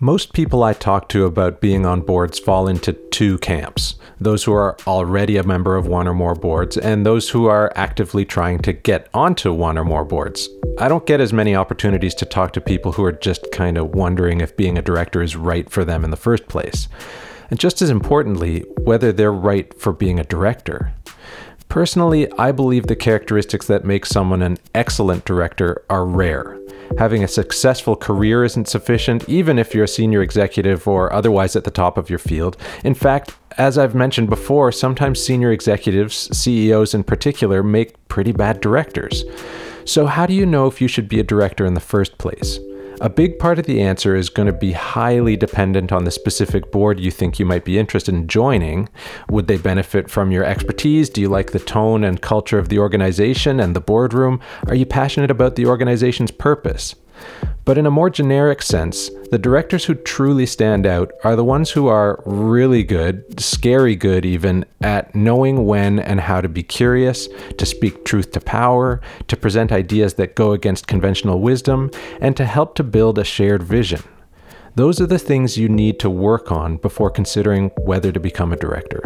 Most people I talk to about being on boards fall into two camps those who are already a member of one or more boards, and those who are actively trying to get onto one or more boards. I don't get as many opportunities to talk to people who are just kind of wondering if being a director is right for them in the first place. And just as importantly, whether they're right for being a director. Personally, I believe the characteristics that make someone an excellent director are rare. Having a successful career isn't sufficient, even if you're a senior executive or otherwise at the top of your field. In fact, as I've mentioned before, sometimes senior executives, CEOs in particular, make pretty bad directors. So, how do you know if you should be a director in the first place? A big part of the answer is going to be highly dependent on the specific board you think you might be interested in joining. Would they benefit from your expertise? Do you like the tone and culture of the organization and the boardroom? Are you passionate about the organization's purpose? But in a more generic sense, the directors who truly stand out are the ones who are really good, scary good even, at knowing when and how to be curious, to speak truth to power, to present ideas that go against conventional wisdom, and to help to build a shared vision. Those are the things you need to work on before considering whether to become a director.